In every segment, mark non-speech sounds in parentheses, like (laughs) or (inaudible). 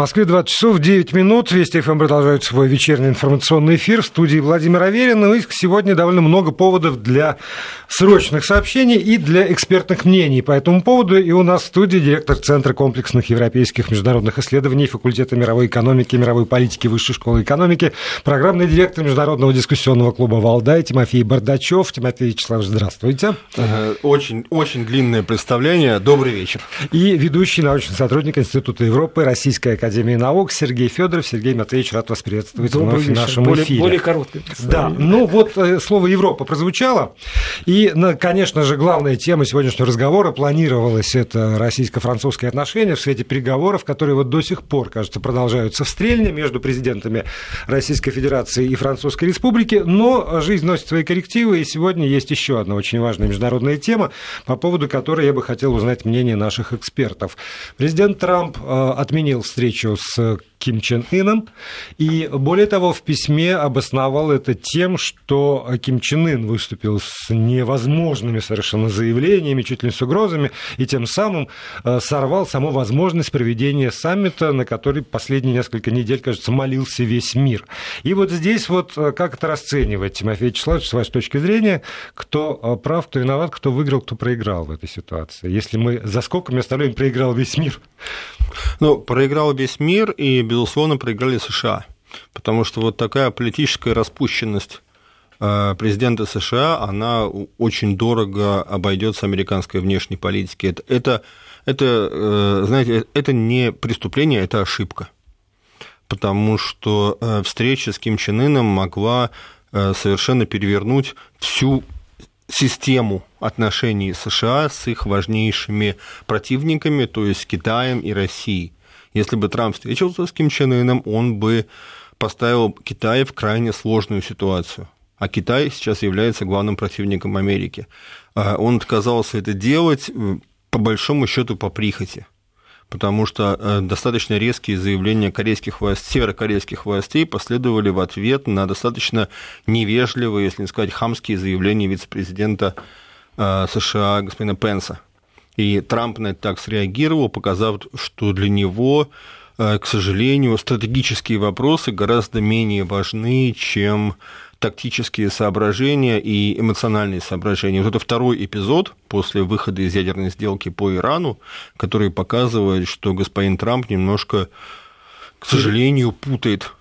Москве 20 часов 9 минут. Вести ФМ продолжает свой вечерний информационный эфир в студии Владимира Аверина. И сегодня довольно много поводов для срочных сообщений и для экспертных мнений по этому поводу. И у нас в студии директор Центра комплексных европейских международных исследований Факультета мировой экономики, мировой политики Высшей школы экономики, программный директор Международного дискуссионного клуба «Валдай» Тимофей Бардачев. Тимофей Вячеславович, здравствуйте. Очень, очень длинное представление. Добрый вечер. И ведущий научный сотрудник Института Европы Российской академии Академии наук Сергей Федоров. Сергей Матвеевич, рад вас приветствовать Добрый вновь вечер. в нашем более, эфире. Более короткое Да, ну вот э, слово Европа прозвучало. И, конечно же, главная тема сегодняшнего разговора планировалась это российско-французские отношения в свете переговоров, которые вот до сих пор, кажется, продолжаются в Стрельне между президентами Российской Федерации и Французской Республики. Но жизнь носит свои коррективы, и сегодня есть еще одна очень важная международная тема, по поводу которой я бы хотел узнать мнение наших экспертов. Президент Трамп э, отменил встречу встречу с Ким Чен Ыном. И более того, в письме обосновал это тем, что Ким Чен Ын выступил с невозможными совершенно заявлениями, чуть ли не с угрозами, и тем самым э, сорвал саму возможность проведения саммита, на который последние несколько недель, кажется, молился весь мир. И вот здесь вот э, как это расценивать, Тимофей Вячеславович, с вашей точки зрения, кто э, прав, кто виноват, кто выиграл, кто проиграл в этой ситуации? Если мы за сколько мы оставляем проиграл весь мир? Ну, проиграл весь мир, и безусловно, проиграли США. Потому что вот такая политическая распущенность э, президента США, она очень дорого обойдется американской внешней политике. Это, это, это, э, знаете, это не преступление, это ошибка. Потому что э, встреча с Ким Чен Ыном могла совершенно перевернуть всю систему отношений США с их важнейшими противниками, то есть Китаем и Россией. Если бы Трамп встретился с Ким Чен Ыном, он бы поставил Китай в крайне сложную ситуацию. А Китай сейчас является главным противником Америки. А он отказался это делать э, по большому счету по прихоти потому что э, достаточно резкие заявления корейских власт, северокорейских властей последовали в ответ на достаточно невежливые, если не сказать хамские заявления вице-президента э, США господина Пенса. И Трамп на это так среагировал, показав, что для него, э, к сожалению, стратегические вопросы гораздо менее важны, чем тактические соображения и эмоциональные соображения. Вот это второй эпизод после выхода из ядерной сделки по Ирану, который показывает, что господин Трамп немножко, к сожалению, путает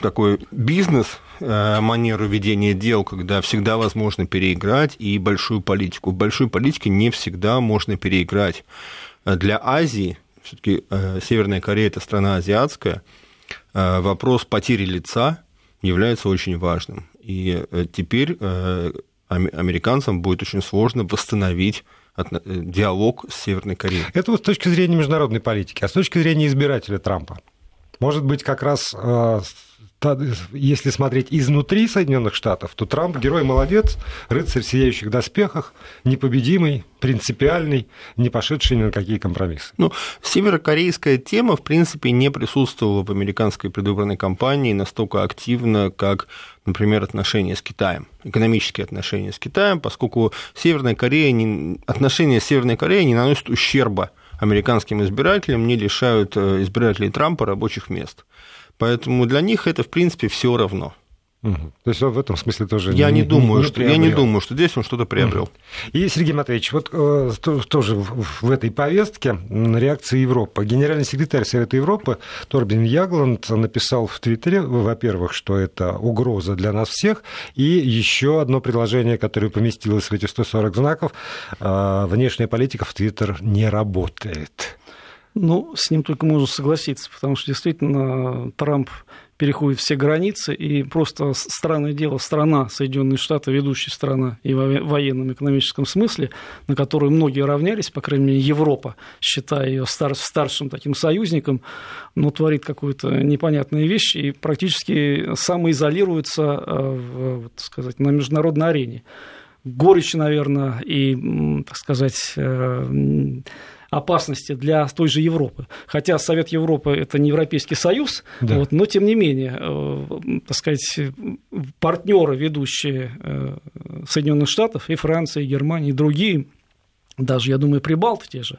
такой бизнес, манеру ведения дел, когда всегда возможно переиграть, и большую политику. В большой политике не всегда можно переиграть. Для Азии, все-таки э, Северная Корея это страна азиатская, э, вопрос потери лица является очень важным. И э, теперь э, американцам будет очень сложно восстановить э, диалог с Северной Кореей. Это вот с точки зрения международной политики, а с точки зрения избирателя Трампа. Может быть, как раз если смотреть изнутри Соединенных Штатов, то Трамп герой молодец, рыцарь в сияющих доспехах, непобедимый, принципиальный, не пошедший ни на какие компромиссы. Ну, северокорейская тема, в принципе, не присутствовала в американской предвыборной кампании настолько активно, как например, отношения с Китаем, экономические отношения с Китаем, поскольку Северная Корея не, отношения с Северной Кореей не наносят ущерба американским избирателям, не лишают э, избирателей Трампа рабочих мест. Поэтому для них это, в принципе, все равно. Угу. То есть в этом смысле тоже я не, не думаю, не, что я не думаю, что здесь он что-то приобрел. И Сергей Матвеевич, вот э, тоже в, в этой повестке реакция Европы. Генеральный секретарь Совета Европы Торбин Ягланд написал в Твиттере, во-первых, что это угроза для нас всех, и еще одно предложение, которое поместилось в эти 140 знаков: э, внешняя политика в Твиттер не работает. Ну, с ним только можно согласиться, потому что действительно Трамп переходит все границы, и просто странное дело, страна, Соединенные Штаты, ведущая страна и в военном экономическом смысле, на которую многие равнялись, по крайней мере, Европа, считая ее стар, старшим таким союзником, но творит какую-то непонятную вещь и практически самоизолируется, э, вот, сказать, на международной арене. Горечь, наверное, и, так сказать, э, опасности для той же Европы. Хотя Совет Европы – это не Европейский Союз, да. вот, но тем не менее, э, так сказать, партнеры, ведущие э, Соединенных Штатов, и Франция, и Германия, и другие, даже, я думаю, прибалты те же,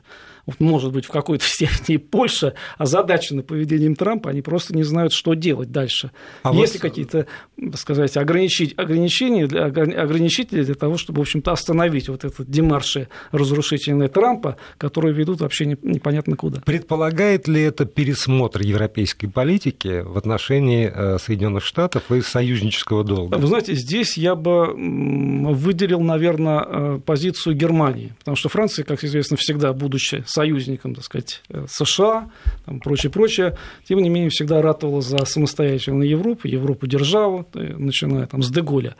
может быть, в какой-то (laughs) степени Польша озадачена поведением Трампа, они просто не знают, что делать дальше. А Есть вот... какие-то, сказать, ограничить, ограничения, ограничители для того, чтобы, в общем-то, остановить вот этот демарши разрушительные Трампа, которые ведут вообще непонятно куда? Предполагает ли это пересмотр европейской политики в отношении э, Соединенных Штатов и союзнического долга? Вы знаете, здесь я бы выделил, наверное, э, позицию Германии, потому что Франция, как известно, всегда, будучи союзником, так сказать, э, США, там, прочее, прочее, тем не менее всегда ратовала за самостоятельную Европу, Европу державу, начиная там с Деголя.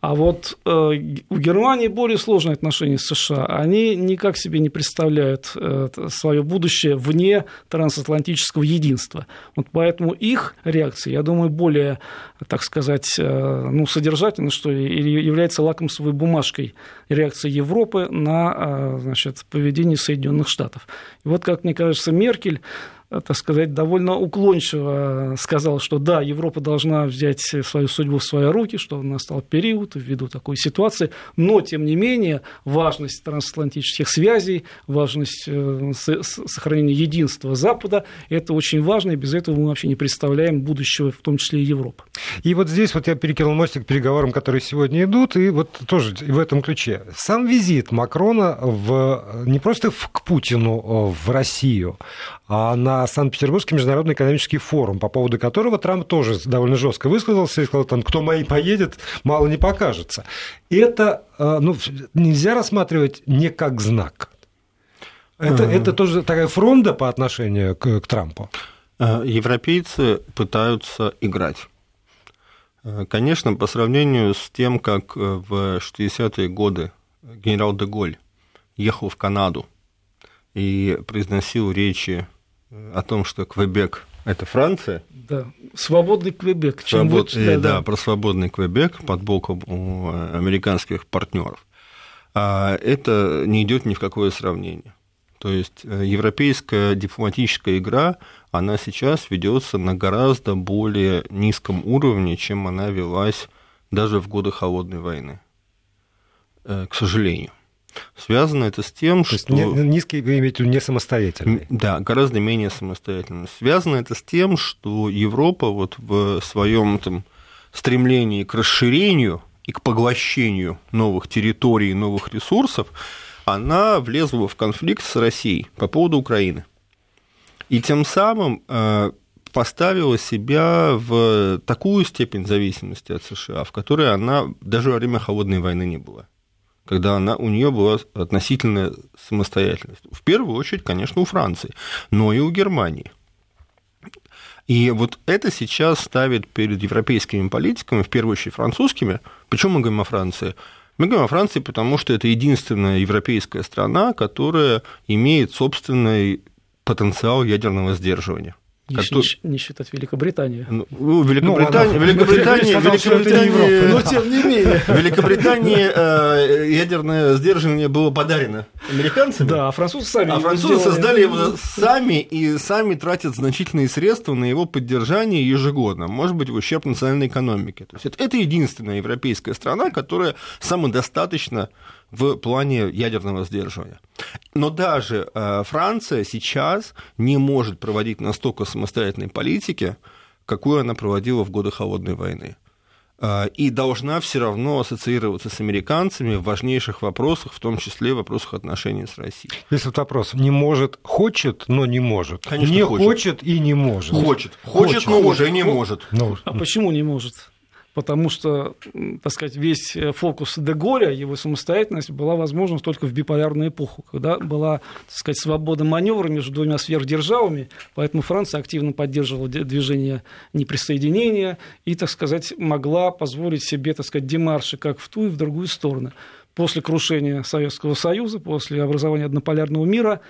А вот э, у Германии более сложные отношения с США. Они никак себе не представляют э, свое будущее вне трансатлантического единства. Вот поэтому их реакция, я думаю, более, так сказать, э, ну, содержательной, что является лакмусовой бумажкой реакции Европы на значит, поведение Соединенных Штатов. И вот, как мне кажется, Меркель так сказать, довольно уклончиво сказал, что да, Европа должна взять свою судьбу в свои руки, что настал период ввиду такой ситуации, но, тем не менее, важность трансатлантических связей, важность э, сохранения единства Запада, это очень важно, и без этого мы вообще не представляем будущего, в том числе и Европы. И вот здесь вот я перекинул мостик к переговорам, которые сегодня идут, и вот тоже в этом ключе. Сам визит Макрона в, не просто в, к Путину в Россию, а на Санкт-Петербургский международный экономический форум, по поводу которого Трамп тоже довольно жестко высказался и сказал, там, кто мои поедет, мало не покажется. Это э, ну, нельзя рассматривать не как знак. Это, uh-huh. это тоже такая фронта по отношению к, к Трампу. Э, европейцы пытаются играть. Э, конечно, по сравнению с тем, как в 60-е годы генерал Деголь ехал в Канаду и произносил речи о том, что Квебек – это Франция. Да, свободный Квебек. Чем Свобод... больше, да, да, да, про свободный Квебек под боком у американских партнеров. А это не идет ни в какое сравнение. То есть э, европейская дипломатическая игра, она сейчас ведется на гораздо более низком уровне, чем она велась даже в годы холодной войны, э, к сожалению. Связано это с тем, То что... Низкий, вы имеете в виду, не самостоятельный. Да, гораздо менее самостоятельный. Связано это с тем, что Европа вот в своем там, стремлении к расширению и к поглощению новых территорий, новых ресурсов, она влезла в конфликт с Россией по поводу Украины. И тем самым э, поставила себя в такую степень зависимости от США, в которой она даже во время холодной войны не была когда она, у нее была относительная самостоятельность. В первую очередь, конечно, у Франции, но и у Германии. И вот это сейчас ставит перед европейскими политиками, в первую очередь французскими, почему мы говорим о Франции? Мы говорим о Франции, потому что это единственная европейская страна, которая имеет собственный потенциал ядерного сдерживания. Не, который... не считать Великобританию. Ну, ну Великобритания, ну, Великобритания, Великобритания, но тем не менее. (laughs) Великобритании э, ядерное сдерживание было подарено американцами. Да, а французы сами. А французы создали его сами и сами тратят значительные средства на его поддержание ежегодно, может быть, в ущерб национальной экономике. То есть это, это единственная европейская страна, которая самодостаточно в плане ядерного сдерживания. Но даже э, Франция сейчас не может проводить настолько самостоятельной политики, какую она проводила в годы Холодной войны э, и должна все равно ассоциироваться с американцами в важнейших вопросах, в том числе в вопросах отношений с Россией. Здесь вот вопрос. Не может, хочет, но не может. Конечно, не хочет. хочет и не может. Хочет, хочет, хочет но уже не может. Ну, а почему не может? Потому что, так сказать, весь фокус Деголя, его самостоятельность была возможна только в биполярную эпоху, когда была, так сказать, свобода маневра между двумя сверхдержавами, поэтому Франция активно поддерживала движение неприсоединения и, так сказать, могла позволить себе, так сказать, демарши как в ту и в другую сторону. После крушения Советского Союза, после образования однополярного мира,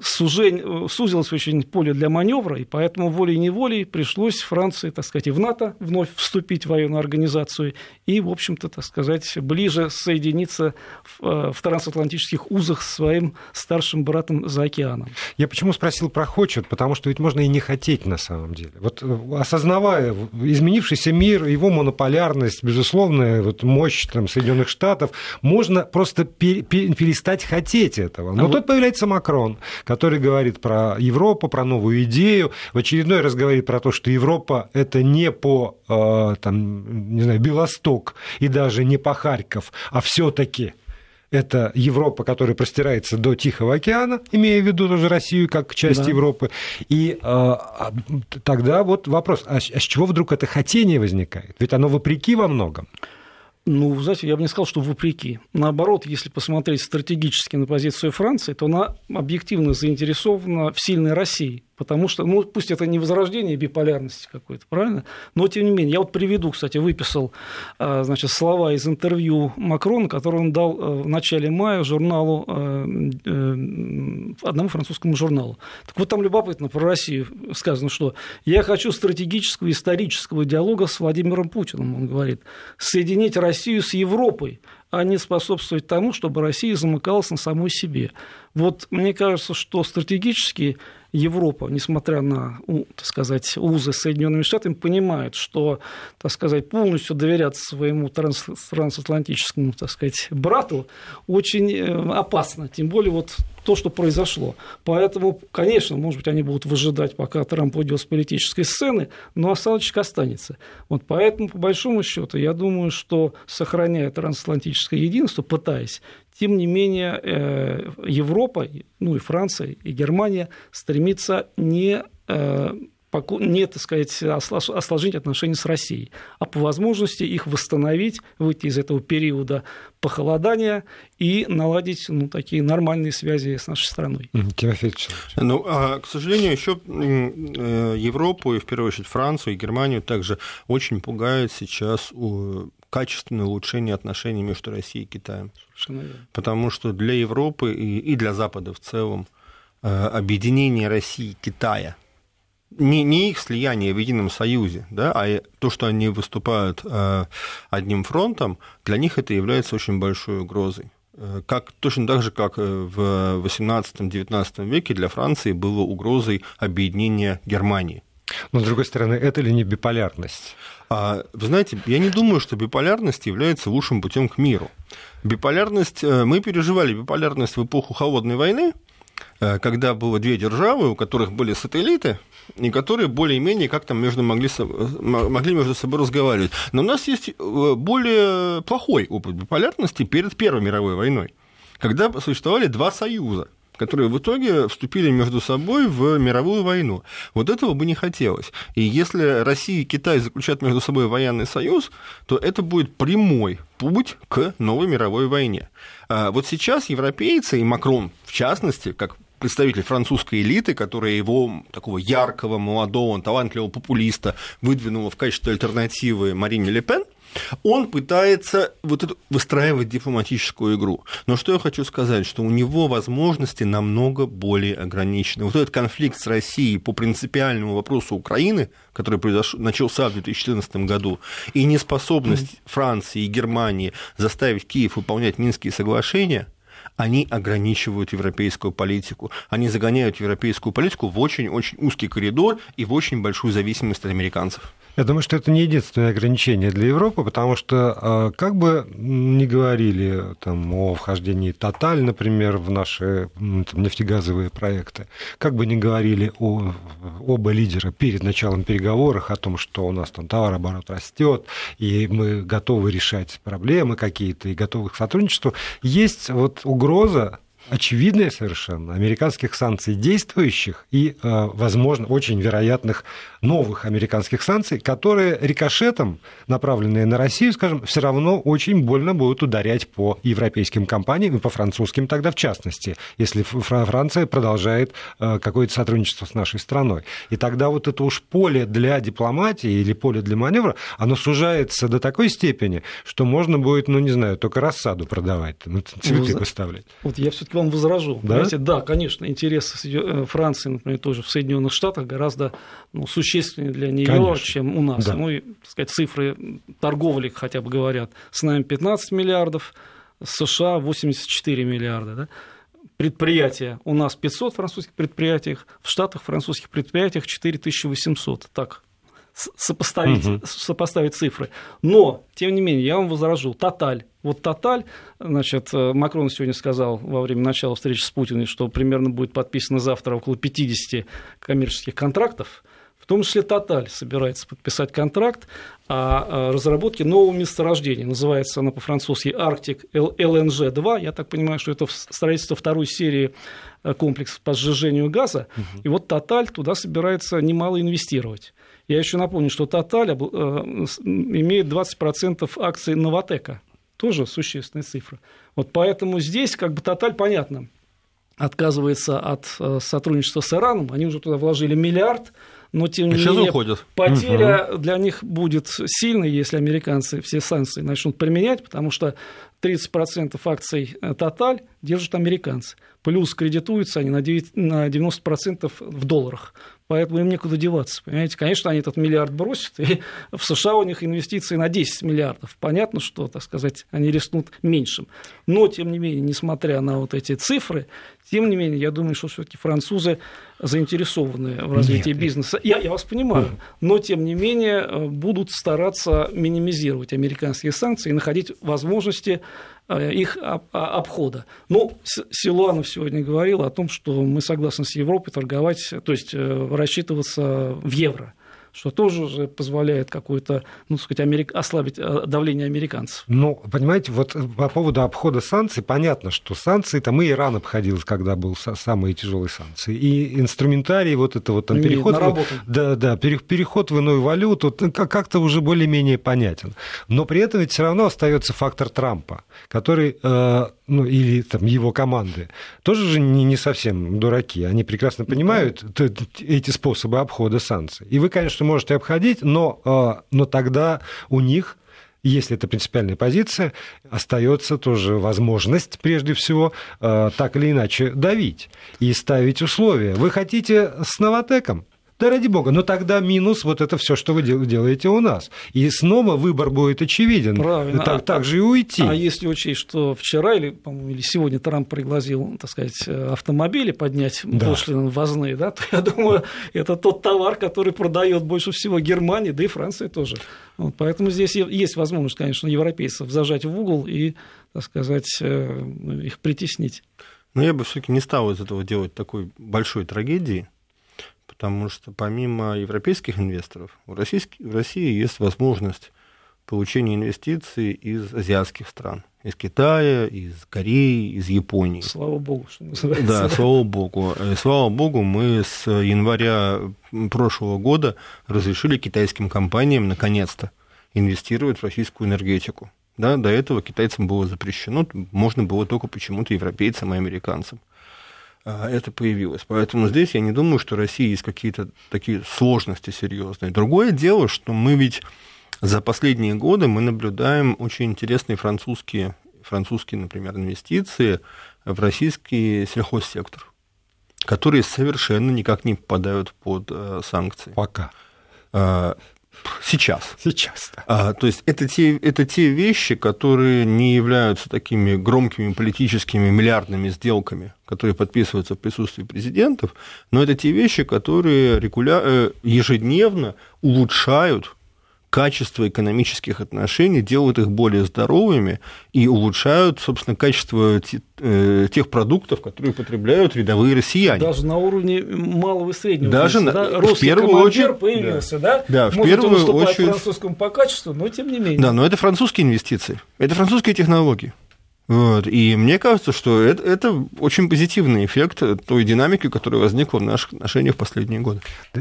сужень, сузилось очень поле для маневра, и поэтому волей-неволей пришлось Франции, так сказать, и в НАТО вновь вступить в военную организацию и, в общем-то, так сказать, ближе соединиться в, э, в трансатлантических узах с своим старшим братом за океаном. Я почему спросил про хочет? Потому что ведь можно и не хотеть на самом деле. Вот э, осознавая изменившийся мир, его монополярность, безусловная вот мощь там, Соединенных Штатов, можно просто перестать хотеть этого. Но а тут вот... появляется Макрон, который говорит про Европу, про новую идею, в очередной раз говорит про то, что Европа – это не по, э, там, не знаю, Белосток и даже не по Харьков, а все таки это Европа, которая простирается до Тихого океана, имея в виду тоже Россию как часть да. Европы. И э, тогда вот вопрос, а, а с чего вдруг это хотение возникает? Ведь оно вопреки во многом. Ну, знаете, я бы не сказал, что вопреки. Наоборот, если посмотреть стратегически на позицию Франции, то она объективно заинтересована в сильной России. Потому что, ну, пусть это не возрождение биполярности какой-то, правильно? Но, тем не менее, я вот приведу, кстати, выписал, а, значит, слова из интервью Макрона, которое он дал э, в начале мая журналу, э, э, одному французскому журналу. Так вот, там любопытно про Россию сказано, что «я хочу стратегического исторического диалога с Владимиром Путиным», он говорит, «соединить Россию с Европой, а не способствовать тому, чтобы Россия замыкалась на самой себе». Вот мне кажется, что стратегически Европа, несмотря на, так сказать, узы с Соединенными Штатами, понимает, что, так сказать, полностью доверять своему трансатлантическому, так сказать, брату очень э, опасно. Тем более вот то, что произошло. Поэтому, конечно, может быть, они будут выжидать, пока Трамп уйдет с политической сцены, но осадочек останется. Вот поэтому, по большому счету, я думаю, что сохраняя трансатлантическое единство, пытаясь, тем не менее, э, Европа, ну и Франция, и Германия стремится не э, не, так сказать, осложнить отношения с Россией, а по возможности их восстановить, выйти из этого периода похолодания и наладить ну, такие нормальные связи с нашей страной. Ну, а, к сожалению, еще э, Европу и, в первую очередь, Францию и Германию также очень пугает сейчас качественное улучшение отношений между Россией и Китаем. Потому что для Европы и, и для Запада в целом э, объединение России и Китая не, не их слияние в едином союзе, да, а то, что они выступают э, одним фронтом, для них это является очень большой угрозой. Э, как, точно так же, как в XVIII-XIX веке для Франции было угрозой объединения Германии. Но, с другой стороны, это ли не биполярность? А, вы знаете, я не думаю, что биполярность является лучшим путем к миру. Биполярность, э, мы переживали биполярность в эпоху холодной войны, э, когда было две державы, у которых были сателлиты, и которые более-менее как-то между могли, могли между собой разговаривать. Но у нас есть э, более плохой опыт биполярности перед Первой мировой войной, когда существовали два союза которые в итоге вступили между собой в мировую войну. Вот этого бы не хотелось. И если Россия и Китай заключат между собой военный союз, то это будет прямой путь к новой мировой войне. А вот сейчас европейцы, и Макрон в частности, как представитель французской элиты, которая его такого яркого, молодого, талантливого популиста выдвинула в качестве альтернативы Марине Ле Пен, он пытается вот эту, выстраивать дипломатическую игру. Но что я хочу сказать, что у него возможности намного более ограничены. Вот этот конфликт с Россией по принципиальному вопросу Украины, который произошел, начался в 2014 году, и неспособность Франции и Германии заставить Киев выполнять Минские соглашения – они ограничивают европейскую политику. Они загоняют европейскую политику в очень-очень узкий коридор и в очень большую зависимость от американцев. Я думаю, что это не единственное ограничение для Европы, потому что а, как бы ни говорили там, о вхождении Тоталь, например, в наши там, нефтегазовые проекты, как бы ни говорили о, оба лидера перед началом переговоров о том, что у нас там товарооборот растет, и мы готовы решать проблемы какие-то и готовы к сотрудничеству, есть вот угроза очевидная совершенно американских санкций действующих и, э, возможно, очень вероятных новых американских санкций, которые рикошетом, направленные на Россию, скажем, все равно очень больно будут ударять по европейским компаниям и по французским тогда в частности, если Франция продолжает э, какое-то сотрудничество с нашей страной. И тогда вот это уж поле для дипломатии или поле для маневра, оно сужается до такой степени, что можно будет, ну не знаю, только рассаду продавать, ну, цветы ну, выставлять. Вот я все-таки вам возражу. Да? Понимаете? да, конечно, интересы э, Франции, например, тоже в Соединенных Штатах гораздо ну, существеннее для нее, чем у нас. Да. Ну и, так сказать, цифры торговли хотя бы говорят. С нами 15 миллиардов, США 84 миллиарда. Да? предприятия. У нас 500 французских предприятий, в Штатах французских предприятиях 4800. Так, сопоставить, угу. сопоставить цифры. Но, тем не менее, я вам возражу, Тоталь Вот Тоталь, значит, Макрон сегодня сказал во время начала встречи с Путиным, что примерно будет подписано завтра около 50 коммерческих контрактов, в том числе Тоталь собирается подписать контракт о разработке нового месторождения. Называется оно по-французски Арктик ЛНЖ-2. Я так понимаю, что это строительство второй серии э, комплексов по сжижению газа. Угу. И вот Тоталь туда собирается немало инвестировать. Я еще напомню, что Тоталь э, имеет 20% акций Новотека. Тоже существенная цифра. Вот поэтому здесь как бы Тоталь, понятно, отказывается от э, сотрудничества с Ираном. Они уже туда вложили миллиард но тем не менее уходят. потеря угу. для них будет сильной, если американцы все санкции начнут применять, потому что 30% акций Total держат американцы. Плюс кредитуются они на 90% в долларах поэтому им некуда деваться. Понимаете, конечно, они этот миллиард бросят, и в США у них инвестиции на 10 миллиардов. Понятно, что, так сказать, они рискнут меньшим. Но, тем не менее, несмотря на вот эти цифры, тем не менее, я думаю, что все-таки французы заинтересованы в развитии Нет. бизнеса. Я, я вас понимаю, но тем не менее будут стараться минимизировать американские санкции и находить возможности Э, их обхода. Ну, Силуанов сегодня говорил о том, что мы согласны с Европой торговать, то есть э, рассчитываться в евро что тоже уже позволяет какое-то, ну, сказать, америк... ослабить э, давление американцев. Ну, понимаете, вот по поводу обхода санкций, понятно, что санкции, там и Иран обходил, когда был самые тяжелые санкции, и инструментарий, вот это вот там переход, в, да, да, переход в иную валюту, как-то уже более-менее понятен. Но при этом ведь все равно остается фактор Трампа, который э, ну, или там, его команды, тоже же не, не совсем дураки. Они прекрасно понимают да. эти способы обхода санкций. И вы, конечно, можете обходить, но, а, но тогда у них если это принципиальная позиция, остается тоже возможность, прежде всего, а, так или иначе давить и ставить условия. Вы хотите с Новотеком? Да ради бога, но тогда минус вот это все, что вы делаете у нас. И снова выбор будет очевиден. Правильно. Так, а, так же и уйти. А если учесть, что вчера или, по-моему, или сегодня Трамп пригласил, так сказать, автомобили поднять да. пошлины ввозные, да, то я думаю, это тот товар, который продает больше всего Германия, да и Франция тоже. Вот, поэтому здесь есть возможность, конечно, европейцев зажать в угол и, так сказать, э, их притеснить. Но я бы все-таки не стал из этого делать такой большой трагедии потому что помимо европейских инвесторов в, российский, в России есть возможность получения инвестиций из азиатских стран. Из Китая, из Кореи, из Японии. Слава богу, что называется. Да, слава богу. И, э, слава богу, мы с января прошлого года разрешили китайским компаниям наконец-то инвестировать в российскую энергетику. Да, до этого китайцам было запрещено, можно было только почему-то европейцам и американцам. А, это появилось. Поэтому здесь я не думаю, что России есть какие-то такие сложности серьезные. Другое дело, что мы ведь за последние годы мы наблюдаем очень интересные французские, французские, например, инвестиции в российский сельхозсектор, которые совершенно никак не попадают под э, санкции. Пока. Сейчас. Сейчас, да. А, то есть это те, это те вещи, которые не являются такими громкими политическими миллиардными сделками, которые подписываются в присутствии президентов, но это те вещи, которые регуля... Э, ежедневно улучшают качество экономических отношений, делают их более здоровыми и улучшают, собственно, качество э, тех продуктов, которые потребляют рядовые россияне. Даже на уровне малого и среднего. Даже на, да? в первую очередь появился, да? Да, в Может, первую он очередь. французскому по качеству, но тем не менее. Да, но это французские инвестиции, это французские технологии. Вот. И мне кажется, что это, это очень позитивный эффект той динамики, которая возникла в наших отношениях в последние годы.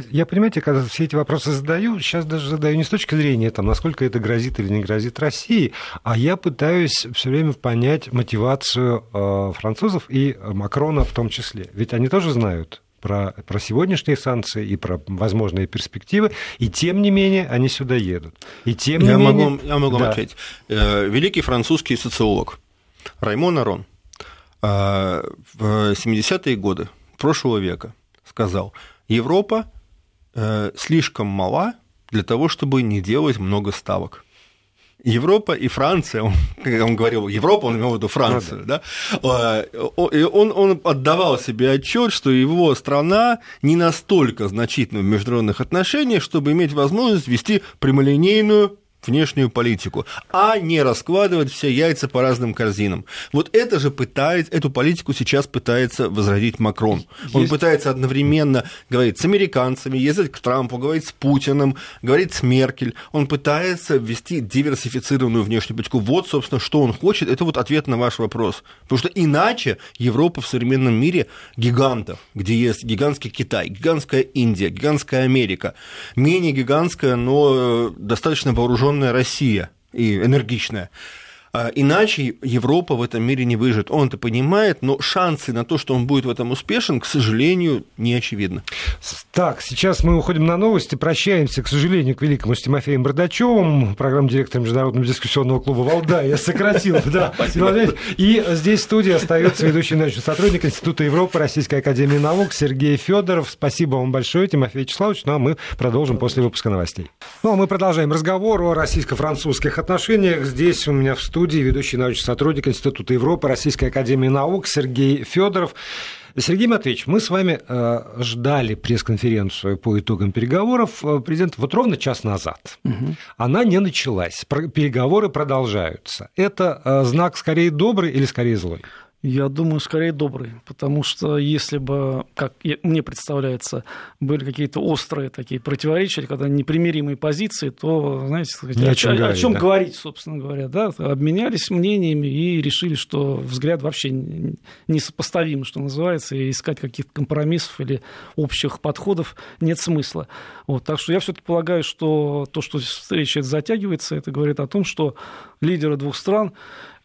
Я, понимаете, когда все эти вопросы задаю, сейчас даже задаю не с точки зрения, там, насколько это грозит или не грозит России, а я пытаюсь все время понять мотивацию э, французов и Макрона в том числе. Ведь они тоже знают, про, про сегодняшние санкции и про возможные перспективы, и тем не менее они сюда едут. И тем я не могу, менее... Я могу да. ответить. Э, великий французский социолог Раймон Арон а, в 70-е годы прошлого века сказал, Европа э, слишком мала для того, чтобы не делать много ставок. Европа и Франция, он, он говорил Европа, он имел в виду Францию, ну, да. да? Он, он отдавал себе отчет, что его страна не настолько значительна в международных отношениях, чтобы иметь возможность вести прямолинейную внешнюю политику, а не раскладывать все яйца по разным корзинам. Вот это же пытается, эту политику сейчас пытается возродить Макрон. Он Есть... пытается одновременно говорить с американцами, ездить к Трампу, говорить с Путиным, говорить с Меркель. Он пытается ввести диверсифицированную внешнюю политику. Вот, собственно, что он хочет. Это вот ответ на ваш вопрос. Потому что иначе Европа в современном мире гигантов, где есть гигантский Китай, гигантская Индия, гигантская Америка, менее гигантская, но э, достаточно вооруженная Россия и энергичная. А иначе Европа в этом мире не выживет. Он это понимает, но шансы на то, что он будет в этом успешен, к сожалению, не очевидны. Так, сейчас мы уходим на новости. Прощаемся, к сожалению, к великому с Тимофеем Бардачевым, программ директора Международного дискуссионного клуба «Валда». Я сократил, да. (laughs) И здесь в студии остается ведущий научный сотрудник Института Европы Российской Академии Наук Сергей Федоров. Спасибо вам большое, Тимофей Вячеславович. Ну а мы продолжим после выпуска новостей. Ну а мы продолжаем разговор о российско-французских отношениях. Здесь у меня в студии студии ведущий научный сотрудник Института Европы Российской Академии Наук Сергей Федоров. Сергей Матвеевич, мы с вами э, ждали пресс-конференцию по итогам переговоров э, президента вот ровно час назад. Угу. Она не началась, переговоры продолжаются. Это э, знак скорее добрый или скорее злой? Я думаю, скорее добрый, потому что если бы, как мне представляется, были какие-то острые такие противоречия, когда непримиримые позиции, то, знаете, сказать, о, чем, говорить, о чем да. говорить, собственно говоря, да, обменялись мнениями и решили, что взгляд вообще несопоставим, что называется, и искать каких-то компромиссов или общих подходов нет смысла. Вот, так что я все-таки полагаю, что то, что встреча затягивается, это говорит о том, что лидеры двух стран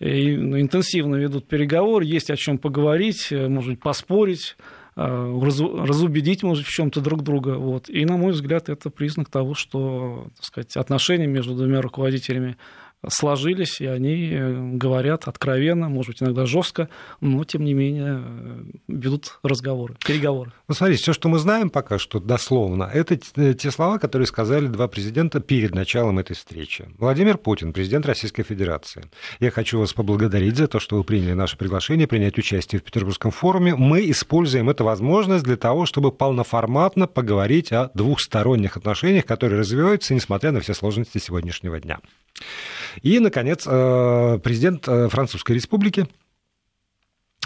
интенсивно ведут переговоры, есть о чем поговорить, э, может быть, поспорить, э, разубедить, может, в чем-то друг друга. Вот. И, на мой взгляд, это признак того, что так сказать, отношения между двумя руководителями сложились, и они э, говорят откровенно, может быть, иногда жестко, но, тем не менее, э, ведут разговоры, переговоры. Ну, смотрите, все, что мы знаем пока что, дословно, это э, те слова, которые сказали два президента перед началом этой встречи. Владимир Путин, президент Российской Федерации. Я хочу вас поблагодарить за то, что вы приняли наше приглашение принять участие в Петербургском форуме. Мы используем эту возможность для того, чтобы полноформатно поговорить о двухсторонних отношениях, которые развиваются, несмотря на все сложности сегодняшнего дня. И, наконец, э, президент э, Французской Республики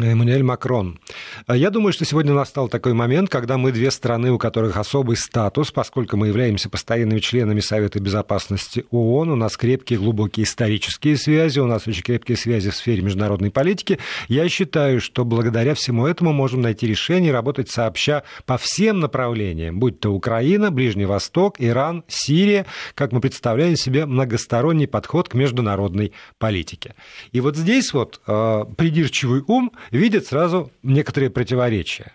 Эммануэль Макрон. Я думаю, что сегодня настал такой момент, когда мы две страны, у которых особый статус, поскольку мы являемся постоянными членами Совета Безопасности ООН, у нас крепкие, глубокие исторические связи, у нас очень крепкие связи в сфере международной политики. Я считаю, что благодаря всему этому можем найти решение работать сообща по всем направлениям, будь то Украина, Ближний Восток, Иран, Сирия, как мы представляем себе многосторонний подход к международной политике. И вот здесь вот э, придирчивый ум видит сразу некоторые противоречия.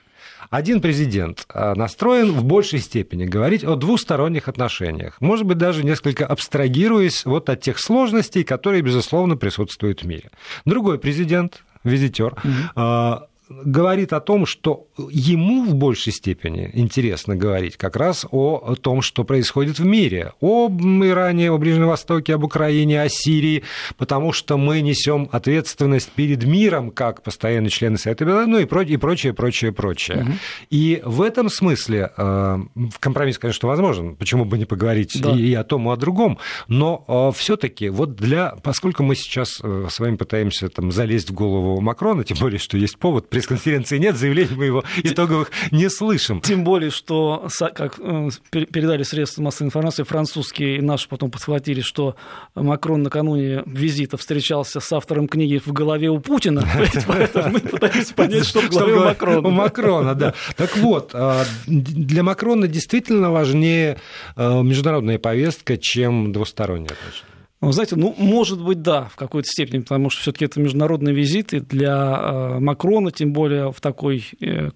Один президент а, настроен в большей степени говорить о двусторонних отношениях, может быть, даже несколько абстрагируясь вот от тех сложностей, которые, безусловно, присутствуют в мире. Другой президент, визитер, mm-hmm говорит о том, что ему в большей степени интересно говорить как раз о том, что происходит в мире, об Иране, о Ближнем Востоке, об Украине, о Сирии, потому что мы несем ответственность перед миром, как постоянные члены Совета ну и прочее, прочее, прочее, прочее. Угу. И в этом смысле э, компромисс, конечно, возможен, почему бы не поговорить да. и, о том, и о другом, но э, все-таки вот для, поскольку мы сейчас э, с вами пытаемся там залезть в голову Макрона, тем более, что есть повод пресс-конференции нет, заявлений мы его итоговых не слышим. Тем более, что, как э, передали средства массовой информации, французские и наши потом подхватили, что Макрон накануне визита встречался с автором книги «В голове у Путина», (laughs) поэтому мы пытаемся понять, что в голове у Макрона. У Макрона, да. Так вот, а, для Макрона действительно важнее э, международная повестка, чем двусторонние отношения. Вы знаете, ну, может быть, да, в какой-то степени, потому что все-таки это международные визиты для э, Макрона, тем более в такой, э,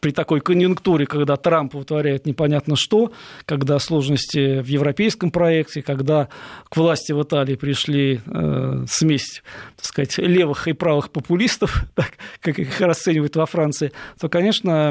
при такой конъюнктуре, когда Трамп вытворяет непонятно что, когда сложности в европейском проекте, когда к власти в Италии пришли э, смесь, так сказать, левых и правых популистов, (laughs) так, как их расценивают во Франции, то, конечно,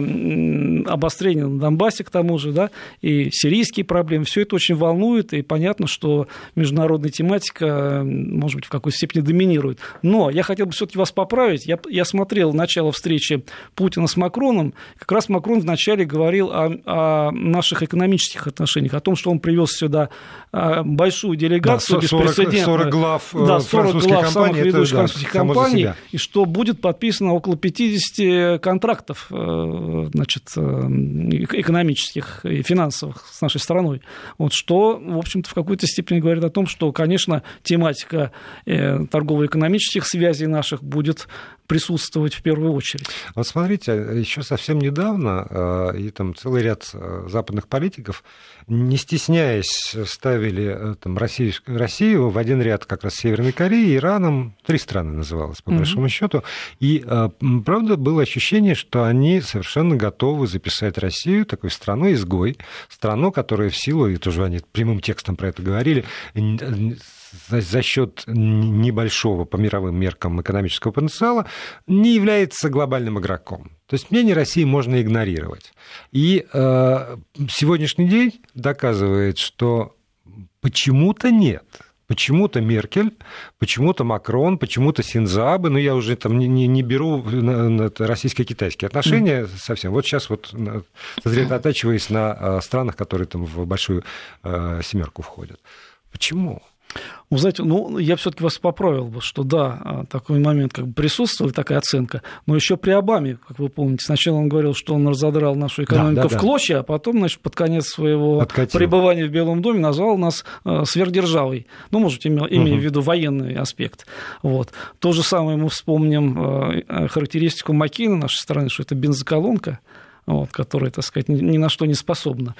обострение на Донбассе к тому же, да, и сирийские проблемы, все это очень волнует, и понятно, что международный тематика, может быть, в какой-то степени доминирует. Но я хотел бы все-таки вас поправить. Я, я смотрел начало встречи Путина с Макроном. Как раз Макрон вначале говорил о, о наших экономических отношениях, о том, что он привез сюда а, большую делегацию да, 40, 40 глав э, да, 40 глав самых ведущих французских да, компаний, и что будет подписано около 50 контрактов э, значит, э, экономических и финансовых с нашей страной. Вот что, в общем-то, в какой-то степени говорит о том, что, конечно, тематика торгово-экономических связей наших будет присутствовать в первую очередь. Вот смотрите, еще совсем недавно и там целый ряд западных политиков, не стесняясь, ставили там, Россию, Россию в один ряд как раз с Северной Кореей, Ираном, три страны называлось, по mm-hmm. большому счету. И, правда, было ощущение, что они совершенно готовы записать Россию такой страной-изгой, страну, которая в силу, и тоже они прямым текстом про это говорили, за, за счет небольшого по мировым меркам экономического потенциала не является глобальным игроком. То есть мнение России можно игнорировать. И э, сегодняшний день доказывает, что почему-то нет. Почему-то Меркель, почему-то Макрон, почему-то Синзабы, ну я уже там не, не, не беру российско-китайские отношения mm. совсем. Вот сейчас вот сосредотачиваясь на э, странах, которые там в большую э, семерку входят. Почему? Вы знаете, ну, я все-таки вас поправил бы, что да, а, такой момент как бы присутствовал, такая оценка, но еще при Обаме, как вы помните, сначала он говорил, что он разодрал нашу экономику да, да, в клочья, а потом, значит, под конец своего Откатил. пребывания в Белом доме назвал нас а, сверхдержавой. Ну, может, имея, имея угу. в виду военный аспект. Вот. То же самое мы вспомним а, характеристику Макина нашей страны, что это бензоколонка, вот, которая, так сказать, ни на что не способна.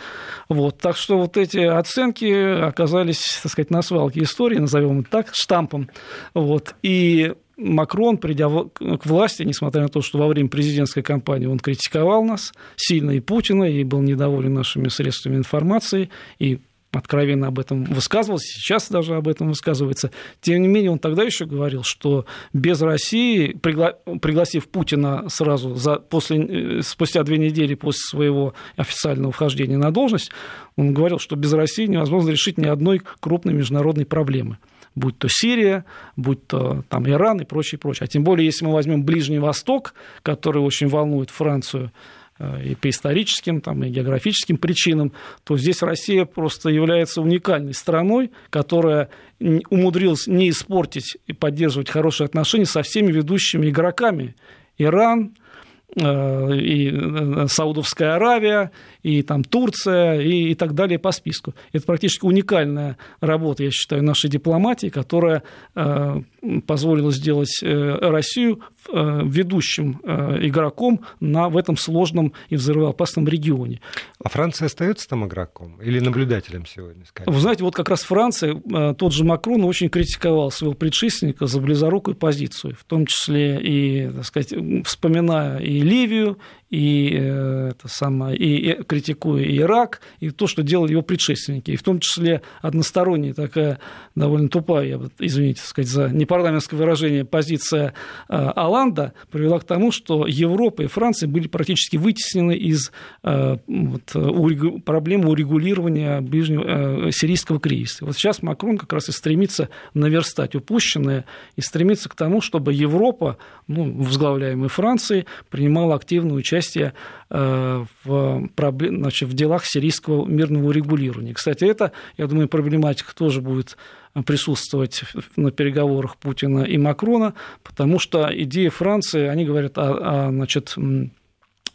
Вот, так что вот эти оценки оказались, так сказать, на свалке истории, назовем это так, штампом. Вот, и Макрон, придя к власти, несмотря на то, что во время президентской кампании он критиковал нас сильно и Путина, и был недоволен нашими средствами информации, и откровенно об этом высказывался, сейчас даже об этом высказывается. Тем не менее, он тогда еще говорил, что без России, пригла... пригласив Путина сразу за... после... Э, спустя две недели после своего официального вхождения на должность, он говорил, что без России невозможно решить ни одной крупной международной проблемы будь то Сирия, будь то там, Иран и прочее, прочее. А тем более, если мы возьмем Ближний Восток, который очень волнует Францию, и по историческим, там, и географическим причинам, то здесь Россия просто является уникальной страной, которая умудрилась не испортить и поддерживать хорошие отношения со всеми ведущими игроками. Иран, Э, и э, Саудовская Аравия, и там Турция, и, и так далее по списку. Это практически уникальная работа, я считаю, нашей дипломатии, которая э, позволила сделать Россию ведущим игроком на, в этом сложном и взрывоопасном регионе. А Франция остается там игроком или наблюдателем сегодня? Скорее? Вы знаете, вот как раз Франция, тот же Макрон очень критиковал своего предшественника за близорукую позицию, в том числе и, так сказать, вспоминая и Ливию, и, э, это самое, и критикуя и Ирак, и то, что делали его предшественники, и в том числе односторонняя такая довольно тупая, я бы, извините, сказать, за непарламентское выражение, позиция Аланда привела к тому, что Европа и Франция были практически вытеснены из э, вот, проблемы урегулирования ближнего сирийского кризиса. Вот сейчас Макрон как раз и стремится наверстать упущенное и стремится к тому, чтобы Европа, ну, возглавляемая Францией, принимала активное участие в, значит, в делах сирийского мирного урегулирования. Кстати, это, я думаю, проблематика тоже будет присутствовать на переговорах Путина и Макрона, потому что идеи Франции, они говорят о, о значит,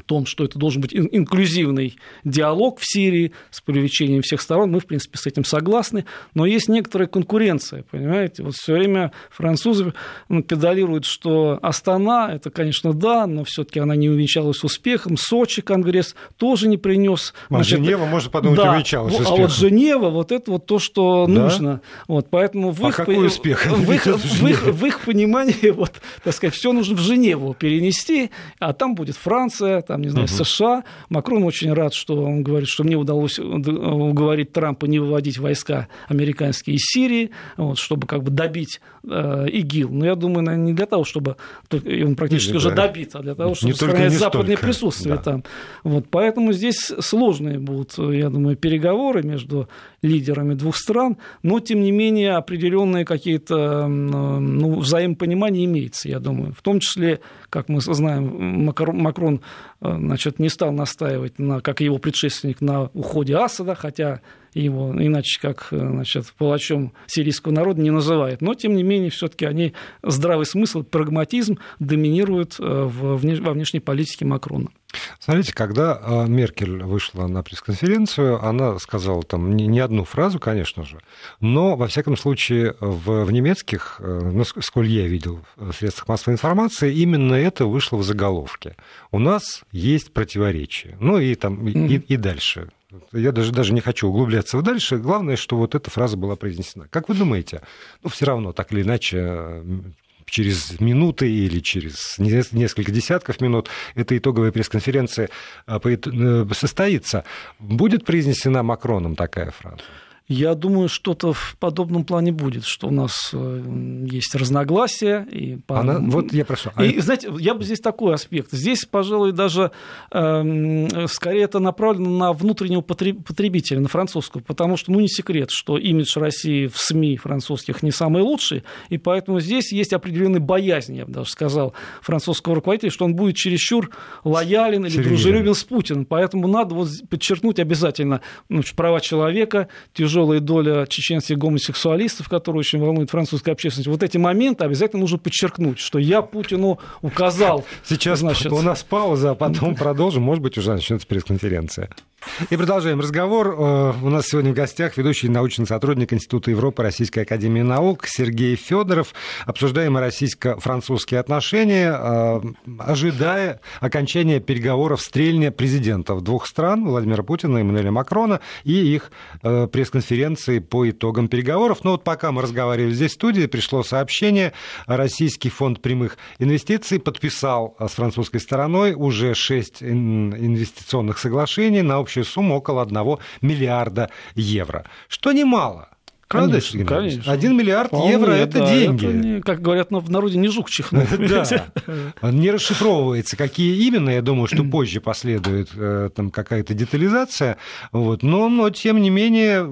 том, что это должен быть инклюзивный диалог в Сирии с привлечением всех сторон, мы, в принципе, с этим согласны, но есть некоторая конкуренция, понимаете, вот все время французы ну, педалируют, что Астана, это, конечно, да, но все-таки она не увенчалась успехом, Сочи конгресс тоже не принес. А значит, Женева, можно подумать, да, увенчалась успехом. А вот Женева, вот это вот то, что да? нужно. Вот, поэтому в а их, какой успех? В их, в, их, в их понимании, (laughs) вот, так сказать, все нужно в Женеву перенести, а там будет Франция, там, не знаю, угу. США. Макрон очень рад, что он говорит, что мне удалось уговорить Трампа не выводить войска американские из Сирии, вот, чтобы как бы добить э, ИГИЛ. Но я думаю, наверное, не для того, чтобы он практически не, уже да. добит, а для того, чтобы не сохранять только, западное столько. присутствие да. там. Вот, поэтому здесь сложные будут, я думаю, переговоры между лидерами двух стран, но, тем не менее, определенные какие-то ну, взаимопонимания имеется, я думаю. В том числе, как мы знаем, Макрон э, значит, не стал настаивать, на, как его предшественник, на уходе Асада, хотя его иначе как значит, палачом сирийского народа не называют. Но, тем не менее, все-таки они здравый смысл, прагматизм доминируют э, во внешней политике Макрона. Смотрите, когда э, Меркель вышла на пресс-конференцию, она сказала там не, не одну фразу, конечно же, но, во всяком случае, в, в немецких, э, ну, сколь я видел в средствах массовой информации, именно это вышло в заголовке. У нас есть противоречия. Ну и там mm-hmm. и, и дальше. Я даже, даже не хочу углубляться дальше. Главное, что вот эта фраза была произнесена. Как вы думаете, ну, все равно, так или иначе, через минуты или через несколько десятков минут эта итоговая пресс-конференция а, э, состоится. Будет произнесена Макроном такая фраза? Я думаю, что-то в подобном плане будет, что у нас э, есть разногласия. И Она, вот я прошу. А и, знаете, я бы здесь такой аспект. Здесь, пожалуй, даже э, скорее это направлено на внутреннего потребителя, на французского, потому что, ну, не секрет, что имидж России в СМИ французских не самый лучший, и поэтому здесь есть определенный боязнь, я бы даже сказал, французского руководителя, что он будет чересчур лоялен или дружелюбен с Путиным. Поэтому надо вот подчеркнуть обязательно ну, права человека, тяжелые тяжелая доля чеченских гомосексуалистов, которые очень волнуют французскую общественность. Вот эти моменты обязательно нужно подчеркнуть, что я Путину указал. Сейчас значит... у нас пауза, а потом (laughs) продолжим. Может быть, уже начнется пресс-конференция. И продолжаем разговор. Э, у нас сегодня в гостях ведущий научный сотрудник Института Европы Российской Академии Наук Сергей Федоров. Обсуждаем российско-французские отношения, э, ожидая окончания переговоров стрельня президентов двух стран, Владимира Путина и Эммануэля Макрона, и их э, пресс-конференции по итогам переговоров. Но вот пока мы разговаривали здесь в студии, пришло сообщение. Российский фонд прямых инвестиций подписал с французской стороной уже шесть инвестиционных соглашений на общую сумму около 1 миллиарда евро, что немало. Правда, конечно, конечно. Один миллиард Вполне, евро это да, деньги. Это не, как говорят в народе, не жук чихнул. (laughs) Да. Не расшифровывается, какие именно. Я думаю, что (clears throat) позже последует э, там какая-то детализация. Вот. Но, но, тем не менее,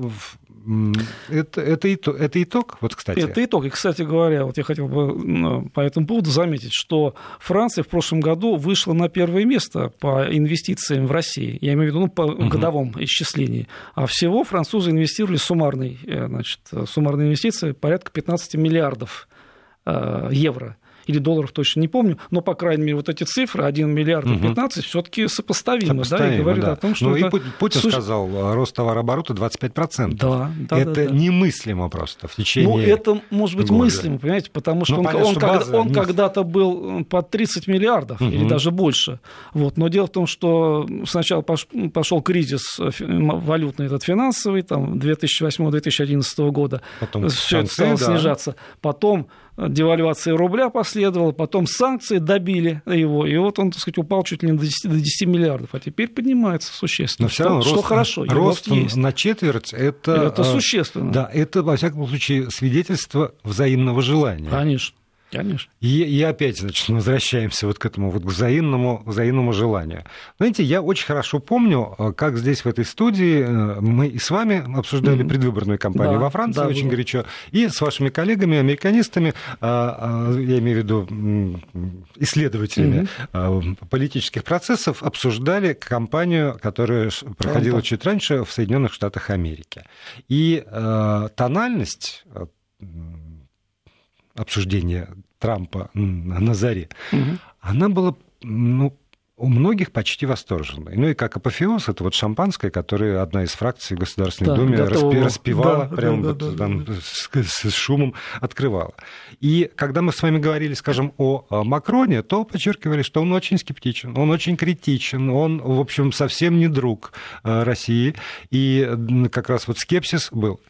это, это, итог, это итог, вот, кстати. Это итог. И, кстати говоря, вот я хотел бы по этому поводу заметить, что Франция в прошлом году вышла на первое место по инвестициям в России. Я имею в виду ну, по угу. годовом исчислении. А всего французы инвестировали суммарные, э, значит, суммарные инвестиции порядка 15 миллиардов э, евро или долларов точно не помню, но, по крайней мере, вот эти цифры, 1 миллиард и 15, угу. все-таки сопоставимы, сопоставимы, да, и говорят да. о том, что... Ну, это... и Путин Слушай... сказал, а, рост товарооборота 25%. Да, да, это да, да. немыслимо просто в течение Ну, это может быть года. мыслимо, понимаете, потому что ну, он, понятно, он, что когда, он когда-то был под 30 миллиардов угу. или даже больше. Вот. Но дело в том, что сначала пошел кризис э, валютный, этот финансовый, там, 2008-2011 года, Потом все это стало да. снижаться. Потом девальвация рубля последовала, потом санкции добили его, и вот он, так сказать, упал чуть ли не до 10, до 10 миллиардов, а теперь поднимается существенно. Но все равно что, рост, что хорошо, рост есть. на четверть это, это существенно. Да, это, во всяком случае, свидетельство взаимного желания. Конечно. Конечно. И, и опять, значит, мы возвращаемся вот к этому вот к взаимному, взаимному желанию. Знаете, я очень хорошо помню, э, как здесь в этой студии э, мы и с вами обсуждали mm-hmm. предвыборную кампанию да, во Франции да, очень было. горячо, и с вашими коллегами, американистами, а, а, я имею в виду исследователями mm-hmm. политических процессов, обсуждали кампанию, которая проходила да, чуть раньше в Соединенных Штатах Америки. И э, тональность обсуждения Трампа на заре, угу. она была ну, у многих почти восторженной. Ну и как апофеоз, это вот шампанское, которое одна из фракций в Государственной да, Думе распи, распевала, да, прямо да, вот да, там да. С, с шумом открывала. И когда мы с вами говорили, скажем, о Макроне, то подчеркивали, что он очень скептичен, он очень критичен, он, в общем, совсем не друг э, России. И как раз вот скепсис был.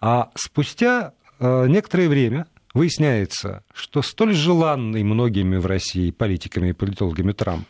А спустя э, некоторое время выясняется, что столь желанный многими в России политиками и политологами Трамп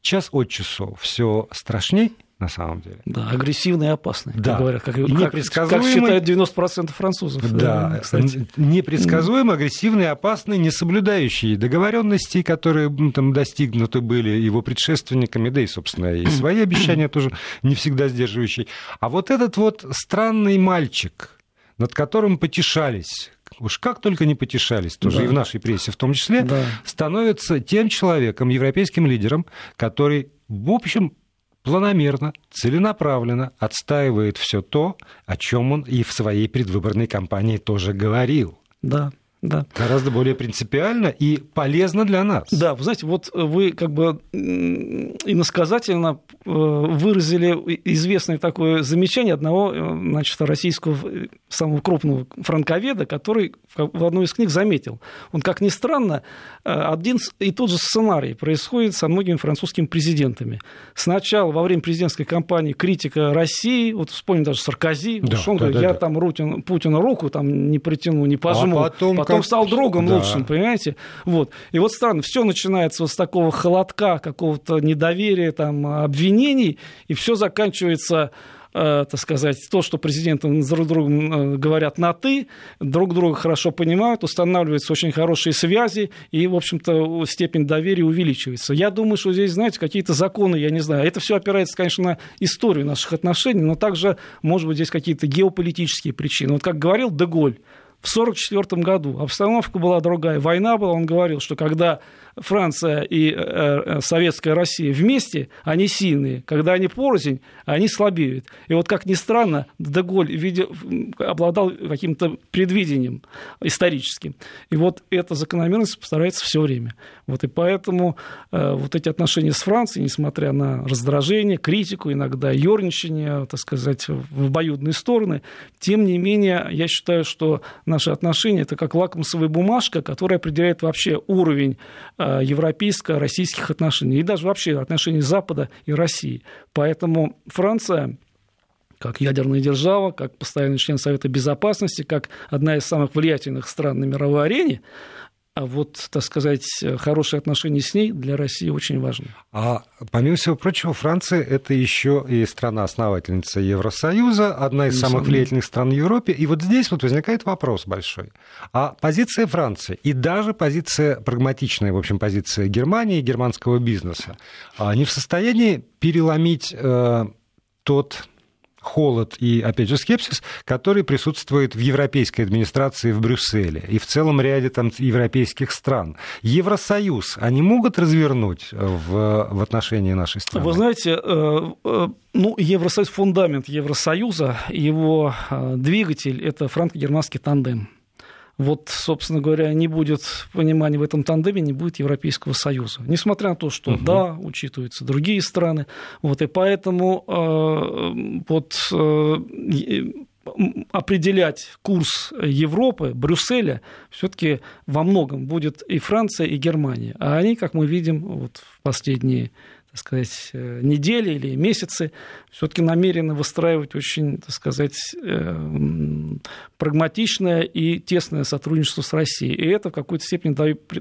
час от часу все страшней на самом деле. Да, агрессивный и опасный, да. как говорят, как, непредсказуемый, как считают 90% французов. Да, да кстати. непредсказуемый, агрессивный, опасный, не соблюдающий договоренностей, которые там достигнуты были его предшественниками, да и, собственно, и (clears throat) свои обещания тоже не всегда сдерживающий. А вот этот вот странный мальчик, над которым потешались, уж как только не потешались, тоже да. и в нашей прессе в том числе, да. становится тем человеком, европейским лидером, который, в общем, планомерно, целенаправленно отстаивает все то, о чем он и в своей предвыборной кампании тоже говорил. Да, да. Гораздо более принципиально и полезно для нас. Да, вы знаете, вот вы как бы иносказательно э, выразили известное такое замечание одного э, значит, российского э, самого крупного франковеда, который в одной из книг заметил. Он, как ни странно, один и тот же сценарий происходит со многими французскими президентами. Сначала во время президентской кампании критика России, вот вспомним даже Саркози, да, он да, говорит, да, я да. там Рутин, Путину руку там не протяну, не пожму. А потом, потом потом стал другом да. лучшим, понимаете? Вот. И вот странно, все начинается вот с такого холодка, какого-то недоверия, там, обвинений, и все заканчивается э, так сказать, то, что президенты друг другом э, говорят на «ты», друг друга хорошо понимают, устанавливаются очень хорошие связи, и, в общем-то, степень доверия увеличивается. Я думаю, что здесь, знаете, какие-то законы, я не знаю, это все опирается, конечно, на историю наших отношений, но также, может быть, здесь какие-то геополитические причины. Вот как говорил Деголь, в 1944 году. Обстановка была другая, война была, он говорил, что когда Франция и э, э, Советская Россия вместе, они сильные. Когда они порознь, они слабеют. И вот, как ни странно, Деголь видел, обладал каким-то предвидением историческим. И вот эта закономерность повторяется все время. Вот, и поэтому э, вот эти отношения с Францией, несмотря на раздражение, критику, иногда ерничание, так сказать, в обоюдные стороны, тем не менее, я считаю, что наши отношения – это как лакмусовая бумажка, которая определяет вообще уровень Э, европейско-российских отношений и даже вообще отношений Запада и России. Поэтому Франция как ядерная держава, как постоянный член Совета Безопасности, как одна из самых влиятельных стран на мировой арене, а вот, так сказать, хорошие отношения с ней для России очень важны. А помимо всего прочего, Франция это еще и страна-основательница Евросоюза, одна из самых влиятельных стран в Европе. И вот здесь вот возникает вопрос большой. А позиция Франции и даже позиция прагматичная, в общем, позиция Германии и германского бизнеса, не в состоянии переломить э, тот холод и, опять же, скепсис, который присутствует в европейской администрации в Брюсселе и в целом ряде там европейских стран. Евросоюз они могут развернуть в, в отношении нашей страны? Вы знаете, э, э, ну, Евросоюз, фундамент Евросоюза, его э, двигатель – это франко-германский тандем вот, собственно говоря, не будет понимания в этом тандеме, не будет Европейского Союза. Несмотря на то, что, угу. да, учитываются другие страны, вот, и поэтому э, вот, э, определять курс Европы, Брюсселя, все-таки во многом будет и Франция, и Германия. А они, как мы видим, вот в последние так сказать, э, недели или месяцы все-таки намерены выстраивать очень, так сказать, э, прагматичное и тесное сотрудничество с Россией. И это в какой-то степени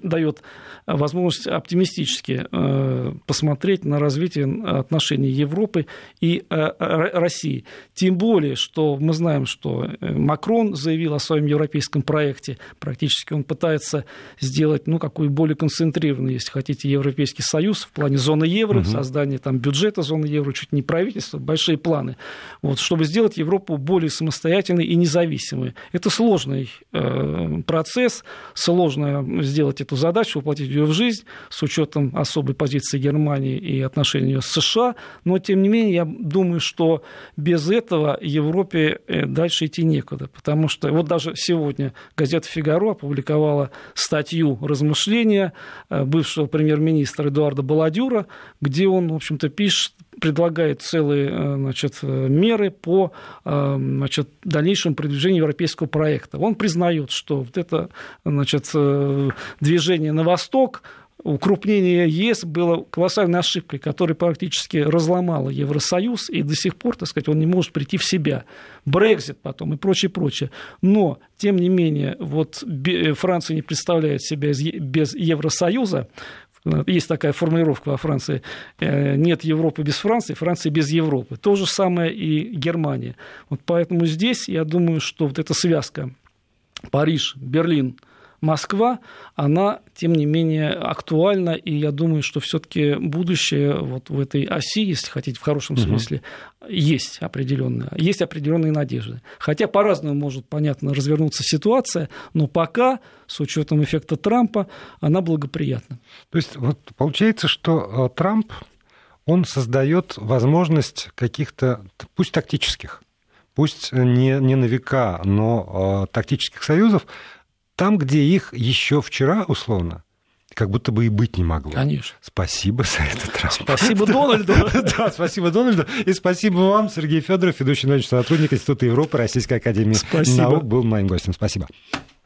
дает возможность оптимистически э, посмотреть на развитие отношений Европы и России. Тем более, что мы знаем, что Макрон заявил о своем европейском проекте. Практически он пытается сделать, ну, какой более концентрированный, если хотите, Европейский Союз в плане зоны евро, угу. создание там, бюджета зоны евро, чуть не правительство, большие планы, вот, чтобы сделать Европу более самостоятельной и независимой. Это сложный э, процесс, сложно сделать эту задачу, воплотить ее в жизнь с учетом особой позиции Германии и отношений с США, но тем не менее я думаю, что без этого Европе э, дальше идти некуда, потому что вот даже сегодня газета «Фигаро» опубликовала статью размышления э, бывшего премьер-министра Эдуарда Баладюра, где он, в общем-то, пишет, предлагает целые э, значит, меры по э, значит, дальнейшему продвижению европейского проекта. Он признает, что вот это значит, э, движение на восток, укрупнение ЕС было колоссальной ошибкой, которая практически разломала Евросоюз, и до сих пор, так сказать, он не может прийти в себя. Брекзит потом и прочее, прочее. Но, тем не менее, вот Франция не представляет себя без Евросоюза, Есть такая формулировка во Франции. Э, нет Европы без Франции, Франция без Европы. То же самое и Германия. Вот поэтому здесь я думаю, что вот эта связка Париж, Берлин – Москва, она, тем не менее, актуальна, и я думаю, что все-таки будущее вот в этой оси, если хотите, в хорошем угу. смысле, есть определенная, есть определенные надежды. Хотя по-разному может, понятно, развернуться ситуация, но пока, с учетом эффекта Трампа, она благоприятна. То есть вот получается, что э, Трамп, он создает возможность каких-то, пусть тактических, пусть не, не на века, но э, тактических союзов, там, где их еще вчера, условно, как будто бы и быть не могло. Конечно. Спасибо за этот раз. Спасибо Дональду. (laughs) Да, спасибо Дональду. И спасибо вам, Сергей Федоров, ведущий научный сотрудник Института Европы Российской Академии наук, был моим гостем. Спасибо.